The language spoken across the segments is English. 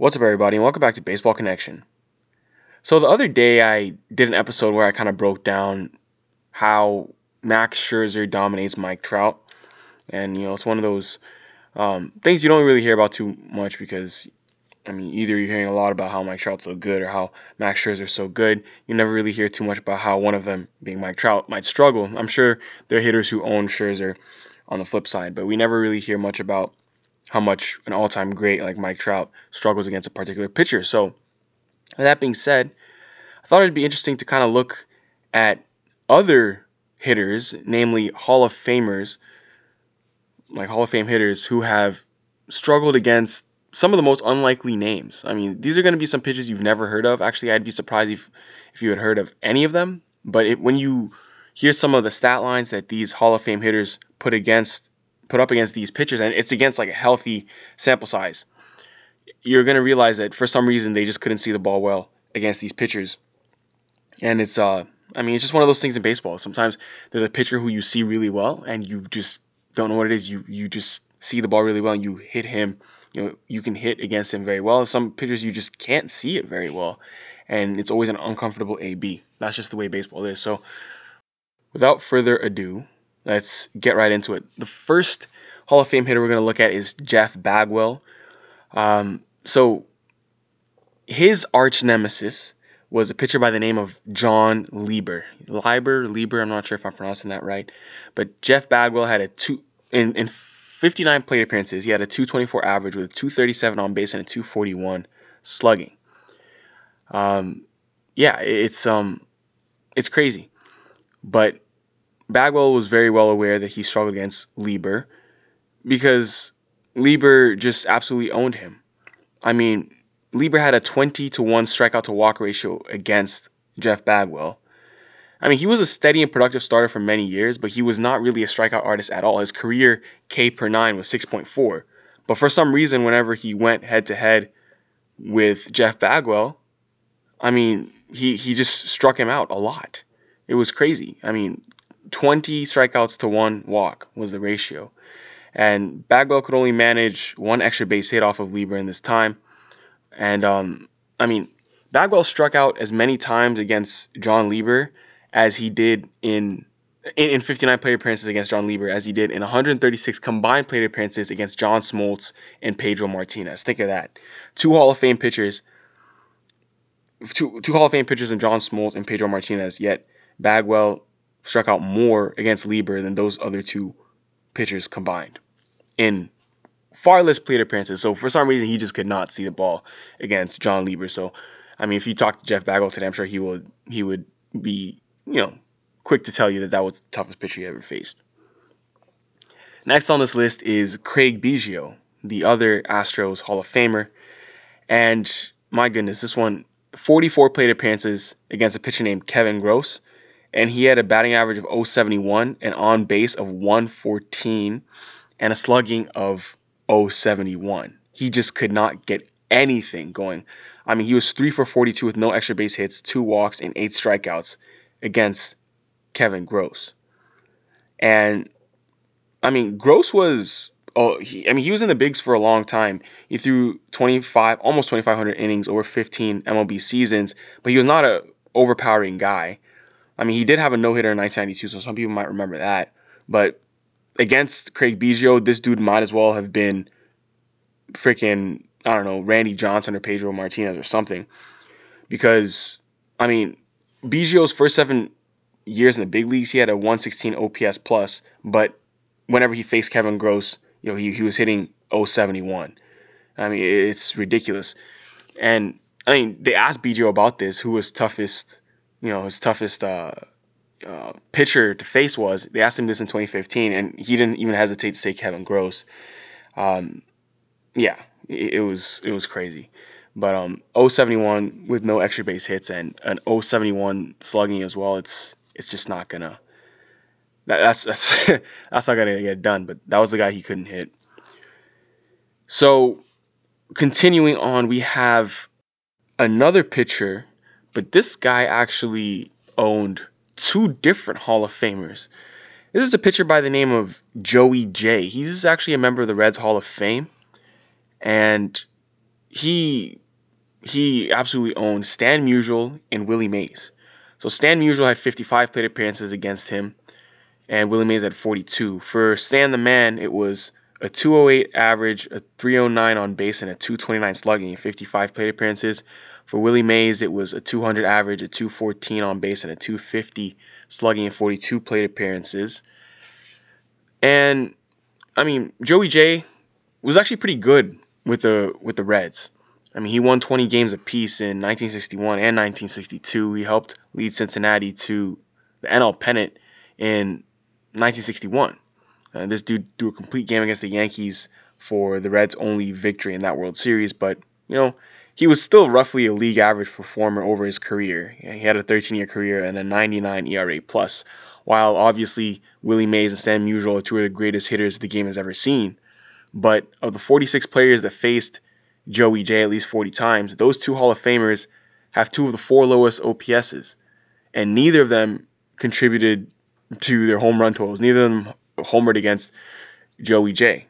What's up, everybody, and welcome back to Baseball Connection. So, the other day I did an episode where I kind of broke down how Max Scherzer dominates Mike Trout. And, you know, it's one of those um, things you don't really hear about too much because, I mean, either you're hearing a lot about how Mike Trout's so good or how Max Scherzer's so good. You never really hear too much about how one of them, being Mike Trout, might struggle. I'm sure there are hitters who own Scherzer on the flip side, but we never really hear much about how much an all-time great like Mike Trout struggles against a particular pitcher. So, that being said, I thought it'd be interesting to kind of look at other hitters, namely Hall of Famers, like Hall of Fame hitters who have struggled against some of the most unlikely names. I mean, these are going to be some pitches you've never heard of. Actually, I'd be surprised if if you had heard of any of them. But it, when you hear some of the stat lines that these Hall of Fame hitters put against put up against these pitchers, and it's against like a healthy sample size, you're gonna realize that for some reason they just couldn't see the ball well against these pitchers. And it's uh I mean it's just one of those things in baseball. Sometimes there's a pitcher who you see really well and you just don't know what it is. You you just see the ball really well and you hit him. You know, you can hit against him very well. Some pitchers you just can't see it very well. And it's always an uncomfortable A B. That's just the way baseball is. So without further ado, let's get right into it. The first Hall of Fame hitter we're going to look at is Jeff Bagwell. Um, so his arch nemesis was a pitcher by the name of Jon Lieber. Lieber, Lieber, I'm not sure if I'm pronouncing that right. But Jeff Bagwell had a two in, in 59 plate appearances, he had a 224 average with a 237 on base and a 241 slugging. Um, yeah, it's um, it's crazy, but Bagwell was very well aware that he struggled against Lieber because Lieber just absolutely owned him. I mean, Lieber had a 20 to 1 strikeout to walk ratio against Jeff Bagwell. I mean, he was a steady and productive starter for many years, but he was not really a strikeout artist at all. His career K per 9 was 6.4. But for some reason, whenever he went head to head with Jeff Bagwell, I mean, he, he just struck him out a lot. It was crazy. I mean, 20 strikeouts to one walk was the ratio. And Bagwell could only manage one extra base hit off of Lieber in this time. And, um, I mean, Bagwell struck out as many times against Jon Lieber as he did in in, 59 plate appearances against Jon Lieber as he did in 136 combined plate appearances against John Smoltz and Pedro Martinez. Think of that. Two Hall of Fame pitchers, two, two Hall of Fame pitchers in John Smoltz and Pedro Martinez, yet Bagwell struck out more against Lieber than those other two pitchers combined in far less plate appearances. So for some reason, he just could not see the ball against Jon Lieber. So, I mean, if you talk to Jeff Bagwell today, I'm sure he would he would be you know quick to tell you that that was the toughest pitcher he ever faced. Next on this list is Craig Biggio, the other Astros Hall of Famer, and my goodness, this one 44 plate appearances against a pitcher named Kevin Gross and he had a batting average of 071, an on base of 114, and a slugging of 071. He just could not get anything going. I mean, he was 3 for 42 with no extra base hits, two walks, and eight strikeouts against Kevin Gross. And I mean, Gross was oh, he, I mean, he was in the bigs for a long time. He threw 25, almost 2,500 innings over 15 MLB seasons, but he was not a overpowering guy. I mean, he did have a no hitter in 1992, so some people might remember that. But against Craig Biggio, this dude might as well have been freaking, I don't know, Randy Johnson or Pedro Martinez or something. Because, I mean, Biggio's first seven years in the big leagues, he had a 116 OPS plus, but whenever he faced Kevin Gross, you know, he, he was hitting 071. I mean, it's ridiculous. And I mean, they asked Biggio about this, who was toughest you know his toughest uh, uh, pitcher to face was. They asked him this in 2015, and he didn't even hesitate to say Kevin Gross. Um, yeah, it, it, was it was crazy. But um, 071 with no extra base hits and an 071 slugging as well. It's it's just not gonna. That, that's that's that's not gonna get done. But that was the guy he couldn't hit. So, continuing on, we have another pitcher but this guy actually owned two different Hall of Famers. This is a pitcher by the name of Joey Jay. He's actually a member of the Reds Hall of Fame. And he he absolutely owned Stan Musial and Willie Mays. So Stan Musial had 55 plate appearances against him, and Willie Mays had 42. For Stan the Man, it was a 208 average, a 309 on base, and a 229 slugging, in 55 plate appearances. For Willie Mays, it was a 200 average, a 214 on base, and a 250 slugging in 42 plate appearances. And I mean, Joey Jay was actually pretty good with the with the Reds. I mean, he won 20 games apiece in 1961 and 1962. He helped lead Cincinnati to the NL pennant in 1961. Uh, this dude do a complete game against the Yankees for the Reds' only victory in that World Series, but you know he was still roughly a league average performer over his career. He had a 13-year career and a 99 ERA plus. While obviously Willie Mays and Stan Musial are two of the greatest hitters the game has ever seen, but of the 46 players that faced Joey Jay at least 40 times, those two Hall of Famers have two of the four lowest OPSs, and neither of them contributed to their home run totals. Neither of them homered against Joey Jay.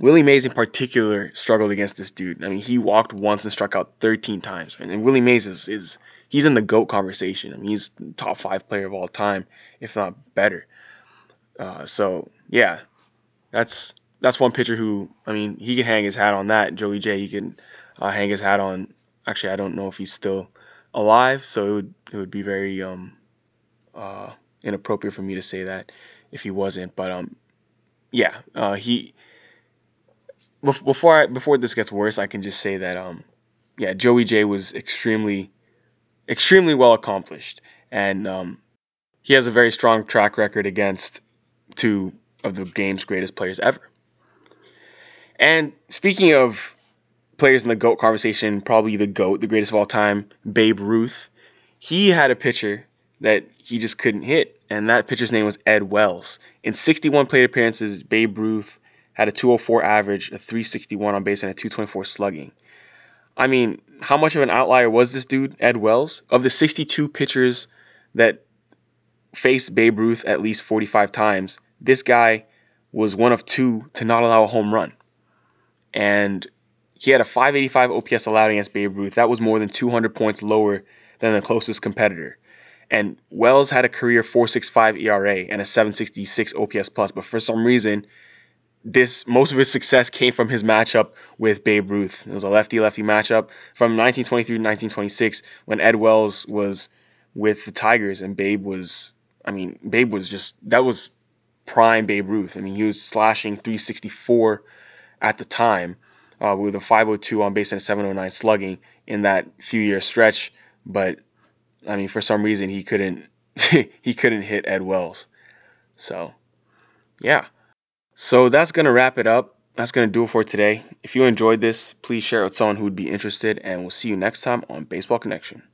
Willie Mays in particular struggled against this dude. I mean, he walked once and struck out 13 times. And Willie Mays is, is he's in the GOAT conversation. I mean, he's top five player of all time, if not better. Uh, so yeah, that's that's one pitcher who I mean he can hang his hat on that. Joey Jay. He can uh, hang his hat on. Actually, I don't know if he's still alive, so it would it would be very um, uh, inappropriate for me to say that if he wasn't. But um, yeah, uh, he before I, before this gets worse, I can just say that um, yeah, Joey Jay was extremely extremely well accomplished, and um, he has a very strong track record against two of the game's greatest players ever. And speaking of players in the GOAT conversation, probably the GOAT, the greatest of all time, Babe Ruth, he had a pitcher that he just couldn't hit, and that pitcher's name was Ed Wells. In 61 plate appearances, Babe Ruth had a 204 average, a 361 on base, and a 224 slugging. I mean, how much of an outlier was this dude, Ed Wells? Of the 62 pitchers that faced Babe Ruth at least 45 times, this guy was one of two to not allow a home run and he had a 585 OPS allowed against Babe Ruth. That was more than 200 points lower than the closest competitor. And Wells had a career 465 ERA and a 766 OPS plus, but for some reason, this most of his success came from his matchup with Babe Ruth. It was a lefty-lefty matchup from 1923 to 1926 when Ed Wells was with the Tigers and Babe was I mean, Babe was just that was prime Babe Ruth. I mean, he was slashing 364 at the time uh, with a 502 on base and a 709 slugging in that few year stretch. But I mean, for some reason, he couldn't he couldn't hit Ed Wells. So yeah. So that's gonna wrap it up. That's gonna do it for today. If you enjoyed this, please share it with someone who would be interested, and we'll see you next time on Baseball Connection.